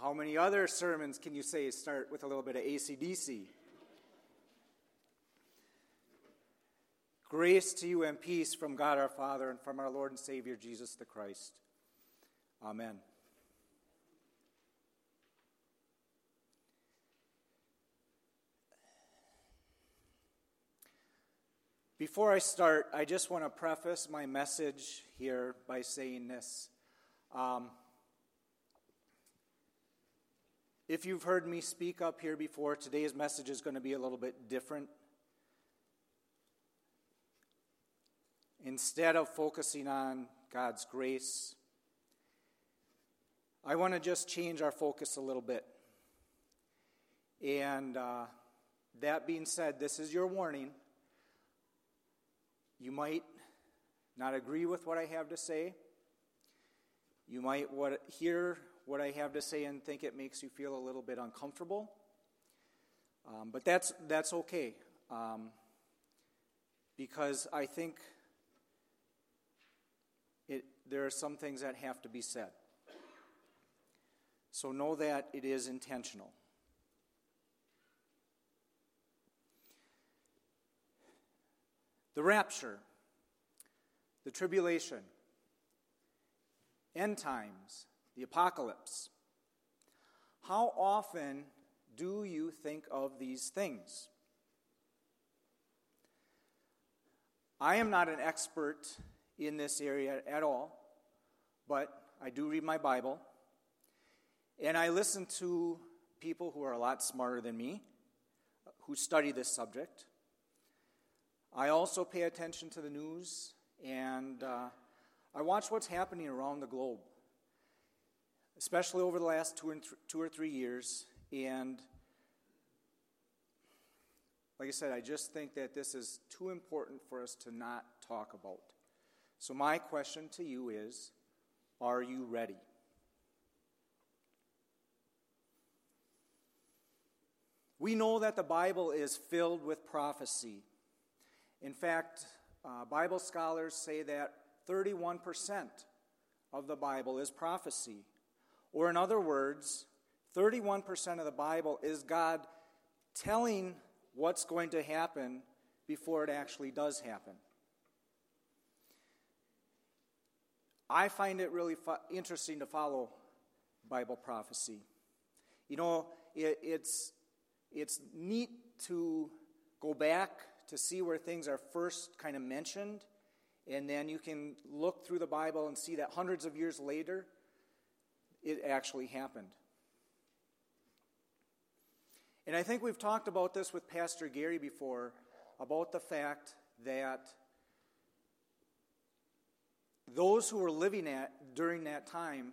How many other sermons can you say start with a little bit of ACDC? Grace to you and peace from God our Father and from our Lord and Savior Jesus the Christ. Amen. Before I start, I just want to preface my message here by saying this. Um, if you've heard me speak up here before, today's message is going to be a little bit different. Instead of focusing on God's grace, I want to just change our focus a little bit. And uh, that being said, this is your warning. You might not agree with what I have to say. You might hear what I have to say and think it makes you feel a little bit uncomfortable. Um, but that's, that's okay. Um, because I think it, there are some things that have to be said. So know that it is intentional. the rapture, the tribulation, end times, the apocalypse. How often do you think of these things? I am not an expert in this area at all, but I do read my Bible, and I listen to people who are a lot smarter than me, who study this subject. I also pay attention to the news and uh, I watch what's happening around the globe, especially over the last two, th- two or three years. And like I said, I just think that this is too important for us to not talk about. So, my question to you is Are you ready? We know that the Bible is filled with prophecy. In fact, uh, Bible scholars say that 31% of the Bible is prophecy. Or, in other words, 31% of the Bible is God telling what's going to happen before it actually does happen. I find it really fo- interesting to follow Bible prophecy. You know, it, it's, it's neat to go back to see where things are first kind of mentioned. And then you can look through the Bible and see that hundreds of years later, it actually happened. And I think we've talked about this with Pastor Gary before about the fact that those who were living at during that time,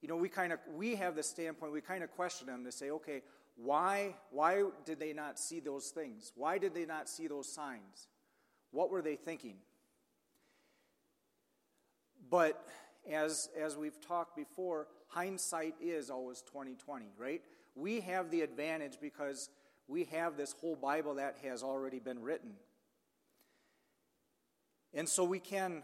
you know, we kind of we have the standpoint, we kind of question them to say, okay, why, why did they not see those things? Why did they not see those signs? What were they thinking? But as, as we've talked before, hindsight is always 2020, right? We have the advantage because we have this whole Bible that has already been written. And so we can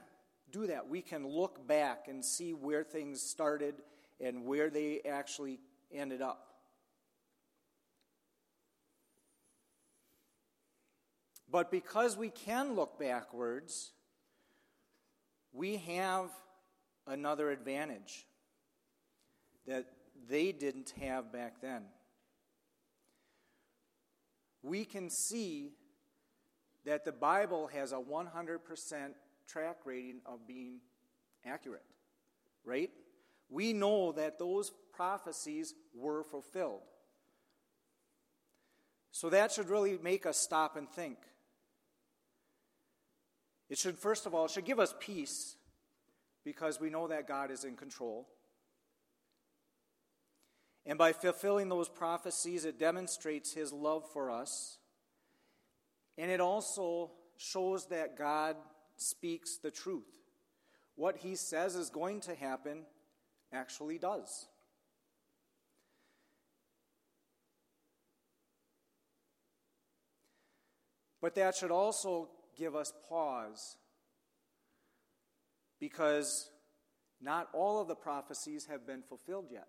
do that. We can look back and see where things started and where they actually ended up. But because we can look backwards, we have another advantage that they didn't have back then. We can see that the Bible has a 100% track rating of being accurate, right? We know that those prophecies were fulfilled. So that should really make us stop and think. It should, first of all, it should give us peace because we know that God is in control. And by fulfilling those prophecies, it demonstrates his love for us. And it also shows that God speaks the truth. What he says is going to happen actually does. But that should also give us pause because not all of the prophecies have been fulfilled yet.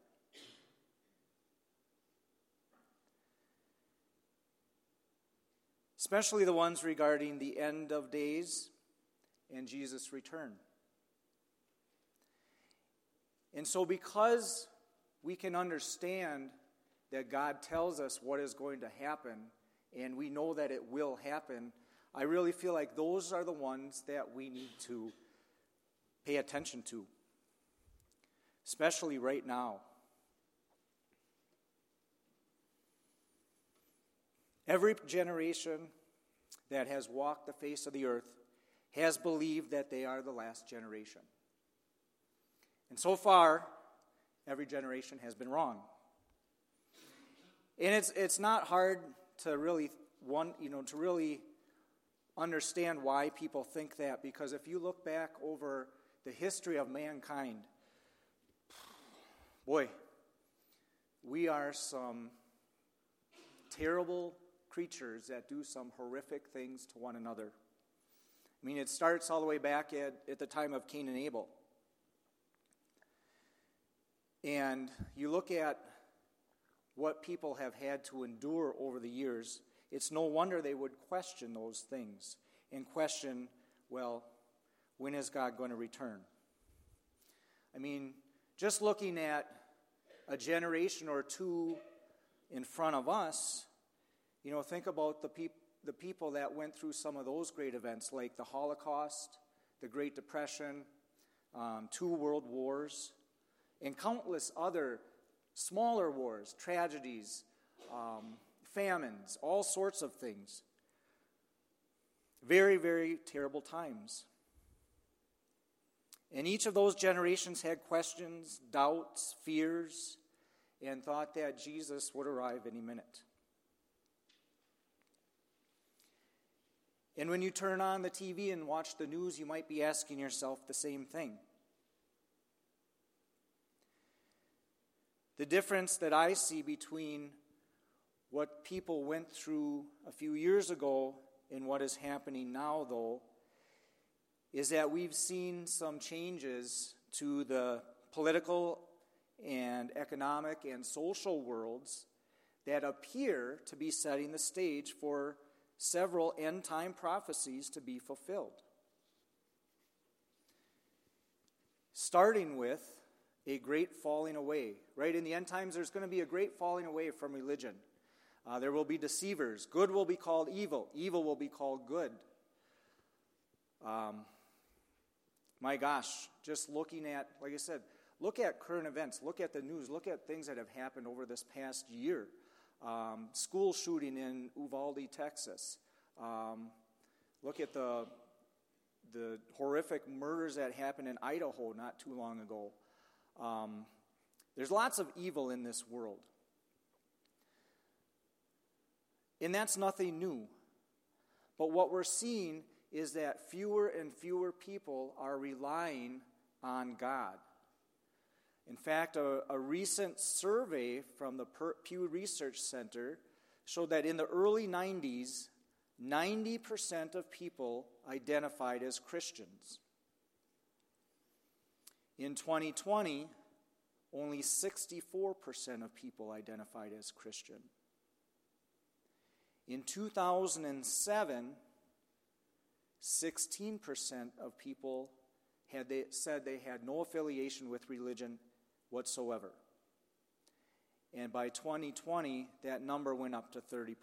Especially the ones regarding the end of days and Jesus' return. And so, because we can understand that God tells us what is going to happen, and we know that it will happen, I really feel like those are the ones that we need to pay attention to, especially right now. Every generation that has walked the face of the earth has believed that they are the last generation. And so far, every generation has been wrong. And it's, it's not hard to really one, you know, to really understand why people think that because if you look back over the history of mankind, boy, we are some terrible creatures that do some horrific things to one another. I mean, it starts all the way back at, at the time of Cain and Abel. And you look at what people have had to endure over the years, it's no wonder they would question those things and question, well, when is God going to return? I mean, just looking at a generation or two in front of us, you know, think about the, peop- the people that went through some of those great events, like the Holocaust, the Great Depression, um, two world wars and countless other smaller wars, tragedies, um, famines, all sorts of things. Very, very terrible times. And each of those generations had questions, doubts, fears, and thought that Jesus would arrive any minute. And when you turn on the TV and watch the news, you might be asking yourself the same thing. The difference that I see between what people went through a few years ago and what is happening now, though, is that we've seen some changes to the political and economic and social worlds that appear to be setting the stage for several end time prophecies to be fulfilled. Starting with a great falling away. Right? In the end times, there's going to be a great falling away from religion. Uh, there will be deceivers. Good will be called evil, evil will be called good. Um, my gosh, just looking at, like I said, look at current events, look at the news, look at things that have happened over this past year. Um, school shooting in Uvalde, Texas. Um, look at the, the horrific murders that happened in Idaho not too long ago. Um, there's lots of evil in this world. And that's nothing new. But what we're seeing is that fewer and fewer people are relying on God. In fact, a, a recent survey from the Pew Research Center showed that in the early 90s, 90% of people identified as Christians. In 2020, only 64% of people identified as Christian. In 2007, 16% of people had they said they had no affiliation with religion whatsoever. And by 2020, that number went up to 30%.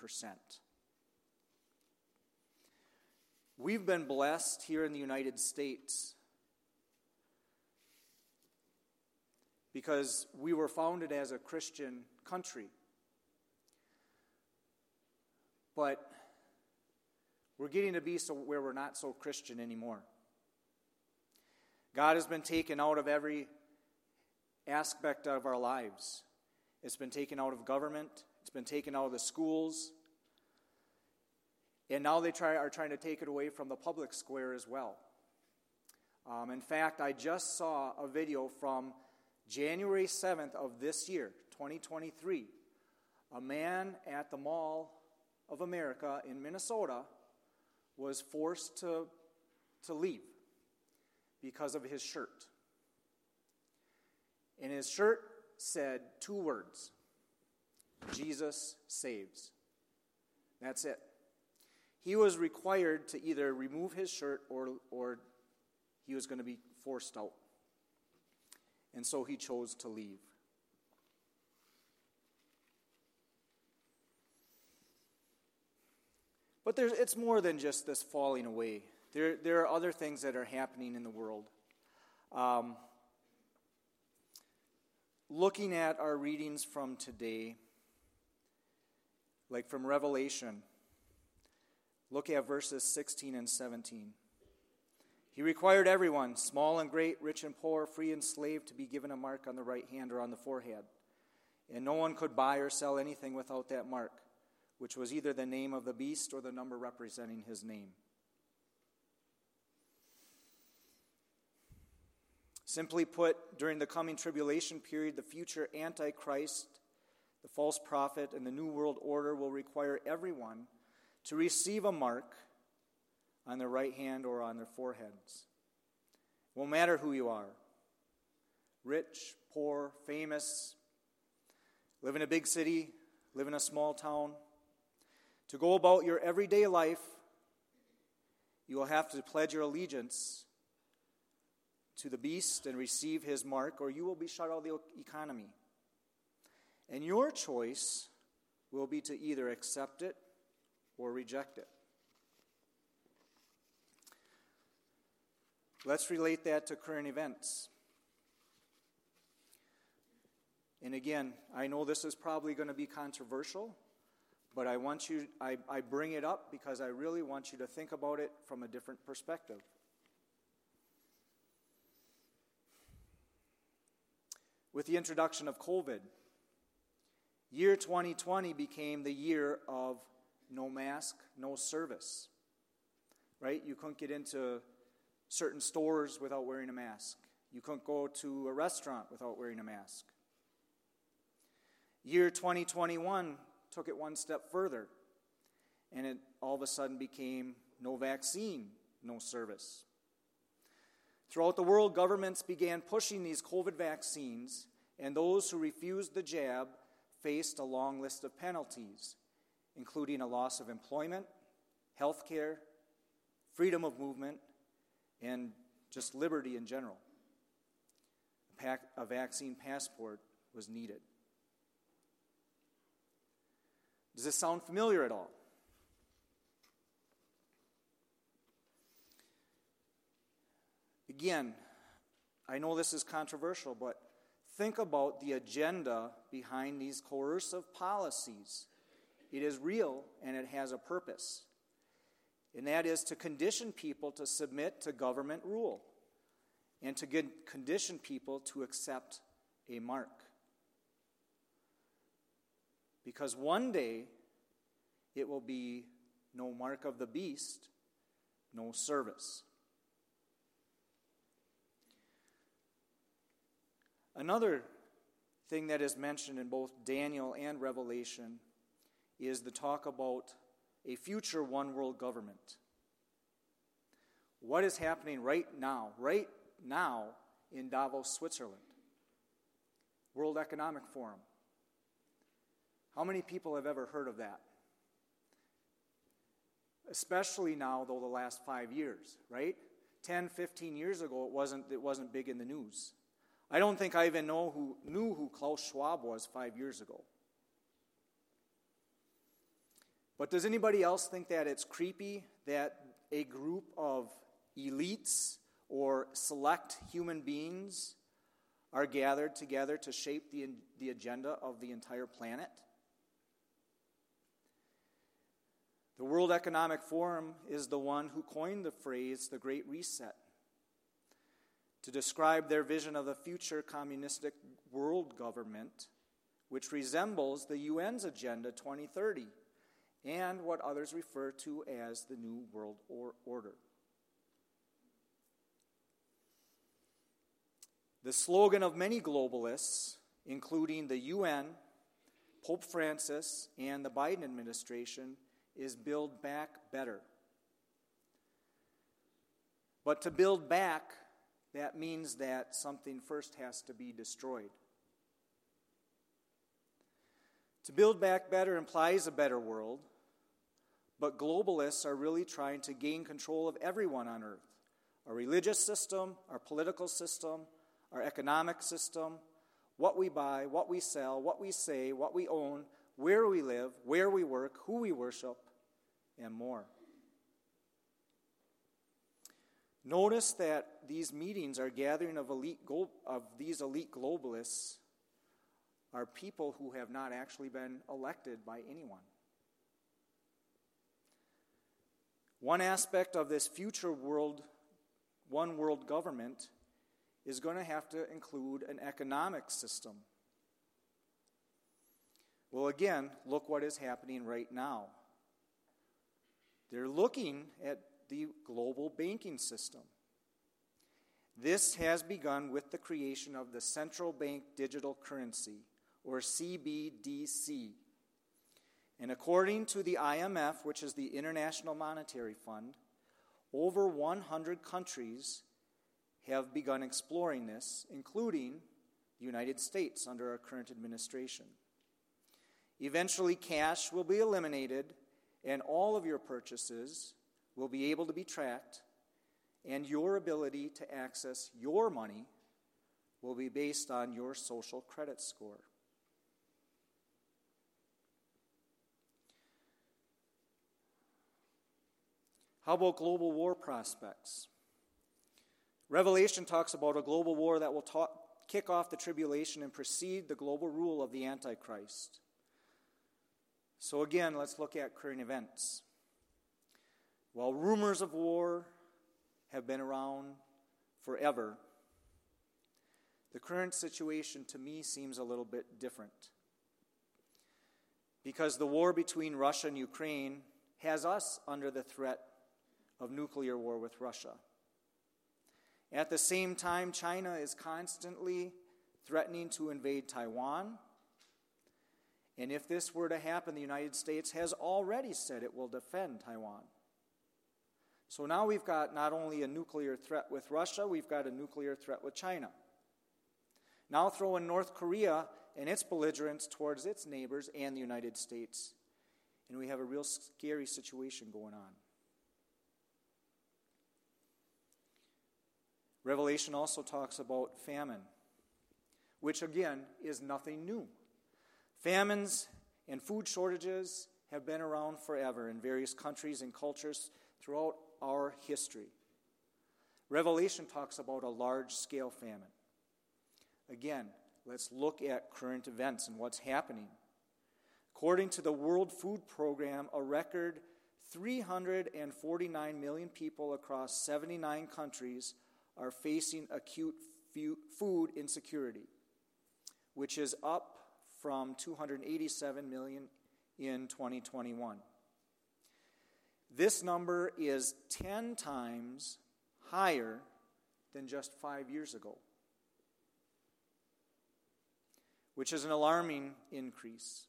We've been blessed here in the United States because we were founded as a Christian country. But we're getting to be so where we're not so Christian anymore. God has been taken out of every aspect of our lives. It's been taken out of government, it's been taken out of the schools, and now they try, are trying to take it away from the public square as well. Um, in fact, I just saw a video from January 7th of this year, 2023, a man at the Mall of America in Minnesota was forced to, to leave because of his shirt. And his shirt said two words Jesus saves. That's it. he was required to either remove his shirt or, or he was going to be forced out. And so he chose to leave. But there's, it's more than just this falling away. There, there are other things that are happening in the world. Um, looking at our readings from today, like from Revelation, look at verses 16 and 17. He required everyone, small and great, rich and poor, free and slave, to be given a mark on the right hand or on the forehead. And no one could buy or sell anything without that mark which was either the name of the beast or the number representing his name. Simply put, during the coming tribulation period, the future Antichrist, the false prophet, and the New World Order will require everyone to receive a mark on their right hand or on their foreheads. It won't matter who you are rich, poor, famous, live in a big city, live in a small town. To go about your everyday life, you will have to pledge your allegiance to the beast and receive his mark, or you will be shut out of the economy. And your choice will be to either accept it or reject it. Let's relate that to current events. And again, I know this is probably going to be controversial, but I want you, I, I bring it up because I really want you to think about it from a different perspective. With the introduction of COVID, year 2020 became the year of no mask, no service. Right? You couldn't get into certain stores without wearing a mask. You couldn't go to a restaurant without wearing a mask. Year 2021 took it one step further, and it all of a sudden became no vaccine, no service. Throughout the world, governments began pushing these COVID vaccines, and those who refused the jab faced a long list of penalties, including a loss of employment, health care, freedom of movement, and just liberty in general. A vaccine passport was needed. Does this sound familiar at all? Again, I know this is controversial, but think about the agenda behind these coercive policies. It is real and it has a purpose. And that is to condition people to submit to government rule and to condition people to accept a mark. Because one day it will be no mark of the beast, no service. Another thing that is mentioned in both Daniel and Revelation is the talk about a future one world government. What is happening right now, right now in Davos, Switzerland? World Economic Forum. How many people have ever heard of that? Especially now, though, the last five years, right? 10, 15 years ago, it wasn't, it wasn't big in the news. I don't think I even know who, knew who Klaus Schwab was five years ago. But does anybody else think that it's creepy that a group of elites or select human beings are gathered together to shape the, the agenda of the entire planet? The World Economic Forum is the one who coined the phrase the Great Reset to describe their vision of the future communistic world government, which resembles the UN's Agenda 2030 and what others refer to as the New World Order. The slogan of many globalists, including the UN, Pope Francis, and the Biden administration, is build back better. But to build back, that means that something first has to be destroyed. To build back better implies a better world, but globalists are really trying to gain control of everyone on earth our religious system, our political system, our economic system, what we buy, what we sell, what we say, what we own, where we live, where we work, who we worship, and more. Notice that these meetings are gathering of, elite, of these elite globalists are people who have not actually been elected by anyone. One aspect of this future world, one world government, is going to have to include an economic system. Well, again, look what is happening right now. They're looking at the global banking system. This has begun with the creation of the Central Bank Digital Currency, or CBDC. And according to the IMF, which is the International Monetary Fund, over 100 countries have begun exploring this, including the United States under our current administration. Eventually, cash will be eliminated, and all of your purchases will be able to be tracked, and your ability to access your money will be based on your social credit score. How about global war prospects? Revelation talks about a global war that will ta- kick off the tribulation and precede the global rule of the Antichrist. So, again, let's look at current events. While rumors of war have been around forever, the current situation to me seems a little bit different. Because the war between Russia and Ukraine has us under the threat of nuclear war with Russia. At the same time, China is constantly threatening to invade Taiwan. And if this were to happen, the United States has already said it will defend Taiwan. So now we've got not only a nuclear threat with Russia, we've got a nuclear threat with China. Now throw in North Korea and its belligerence towards its neighbors and the United States, and we have a real scary situation going on. Revelation also talks about famine, which again is nothing new. Famines and food shortages have been around forever in various countries and cultures throughout our history. Revelation talks about a large scale famine. Again, let's look at current events and what's happening. According to the World Food Program, a record 349 million people across 79 countries are facing acute food insecurity, which is up from 287 million in 2021. This number is 10 times higher than just five years ago, which is an alarming increase.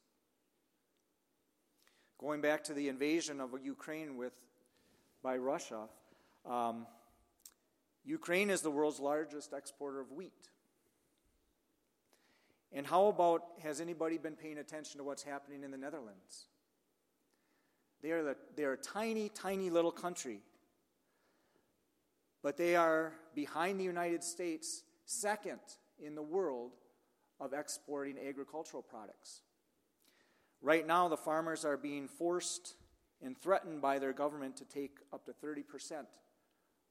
Going back to the invasion of Ukraine with, by Russia, um, Ukraine is the world's largest exporter of wheat. And how about has anybody been paying attention to what's happening in the Netherlands? They are, the, they are a tiny, tiny little country. But they are behind the United States, second in the world of exporting agricultural products. Right now, the farmers are being forced and threatened by their government to take up to 30%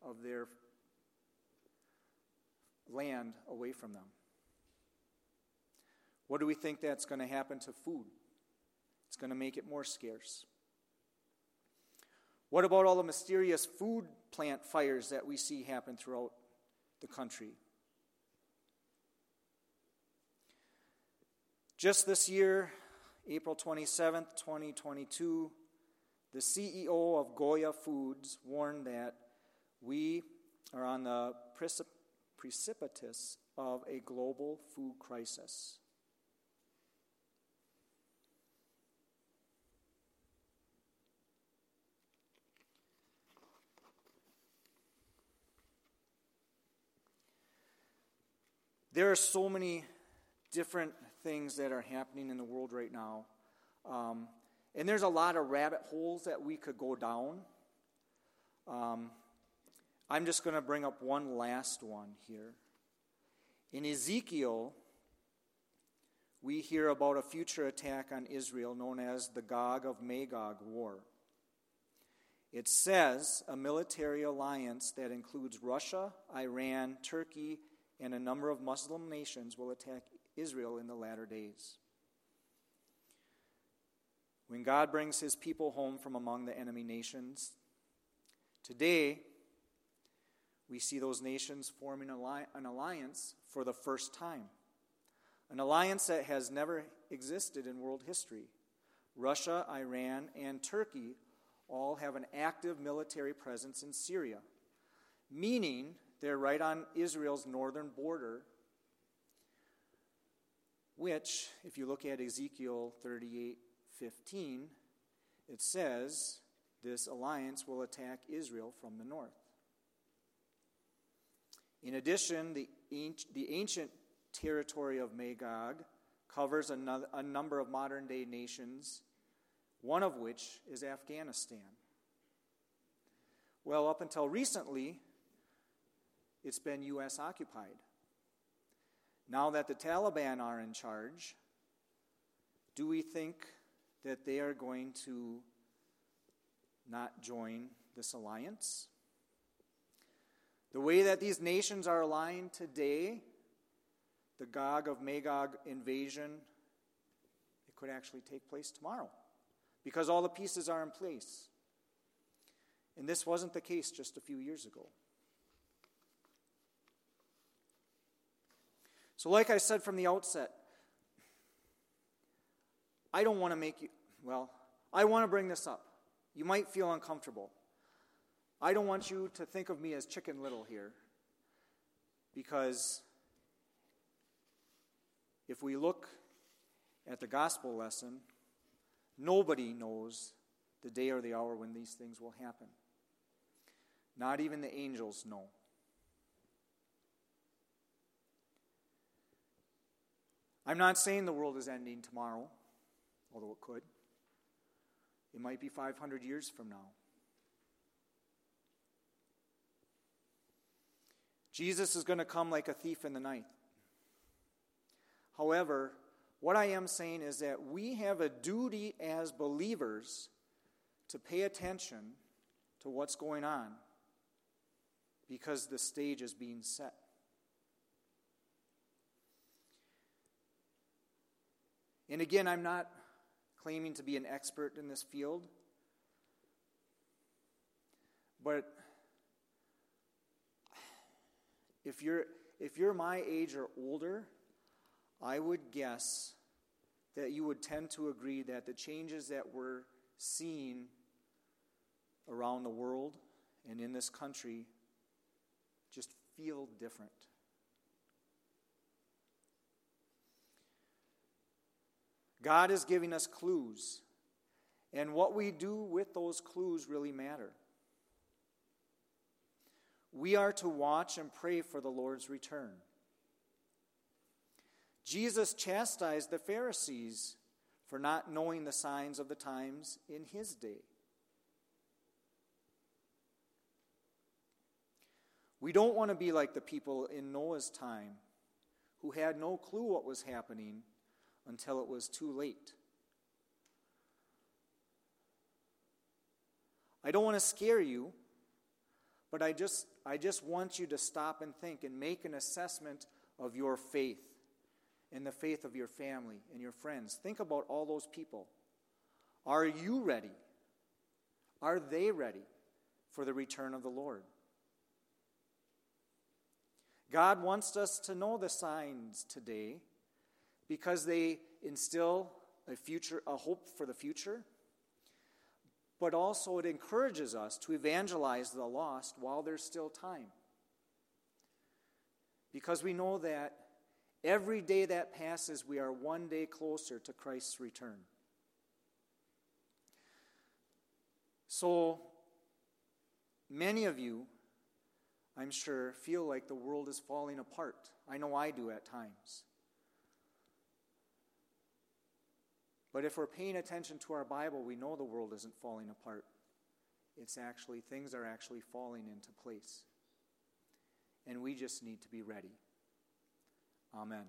of their land away from them. What do we think that's going to happen to food? It's going to make it more scarce. What about all the mysterious food plant fires that we see happen throughout the country? Just this year, April 27th, 2022, the CEO of Goya Foods warned that we are on the precipice of a global food crisis. There are so many different things that are happening in the world right now. Um, And there's a lot of rabbit holes that we could go down. Um, I'm just going to bring up one last one here. In Ezekiel, we hear about a future attack on Israel known as the Gog of Magog War. It says a military alliance that includes Russia, Iran, Turkey, and a number of Muslim nations will attack Israel in the latter days. When God brings his people home from among the enemy nations, today we see those nations forming an alliance for the first time. An alliance that has never existed in world history. Russia, Iran, and Turkey all have an active military presence in Syria, meaning they're right on Israel's northern border, which, if you look at Ezekiel 38 15, it says this alliance will attack Israel from the north. In addition, the, the ancient territory of Magog covers a number of modern day nations, one of which is Afghanistan. Well, up until recently, it's been U.S. occupied. Now that the Taliban are in charge, do we think that they are going to not join this alliance? The way that these nations are aligned today, the Gog of Magog invasion, it could actually take place tomorrow because all the pieces are in place. And this wasn't the case just a few years ago. So, like I said from the outset, I don't want to make you, well, I want to bring this up. You might feel uncomfortable. I don't want you to think of me as chicken little here because if we look at the gospel lesson, nobody knows the day or the hour when these things will happen. Not even the angels know. I'm not saying the world is ending tomorrow, although it could. It might be 500 years from now. Jesus is going to come like a thief in the night. However, what I am saying is that we have a duty as believers to pay attention to what's going on because the stage is being set. And again, I'm not claiming to be an expert in this field, but if you're, if you're my age or older, I would guess that you would tend to agree that the changes that we're seeing around the world and in this country just feel different. God is giving us clues, and what we do with those clues really matter. We are to watch and pray for the Lord's return. Jesus chastised the Pharisees for not knowing the signs of the times in his day. We don't want to be like the people in Noah's time who had no clue what was happening until it was too late. I don't want to scare you, but I just, I just want you to stop and think and make an assessment of your faith and the faith of your family and your friends. Think about all those people. Are you ready? Are they ready for the return of the Lord? God wants us to know the signs today because they instill a future a hope for the future but also it encourages us to evangelize the lost while there's still time. Because we know that every day that passes we are one day closer to Christ's return. So many of you I'm sure feel like the world is falling apart. I know I do at times But if we're paying attention to our Bible, we know the world isn't falling apart. It's actually, things are actually falling into place. And we just need to be ready. Amen.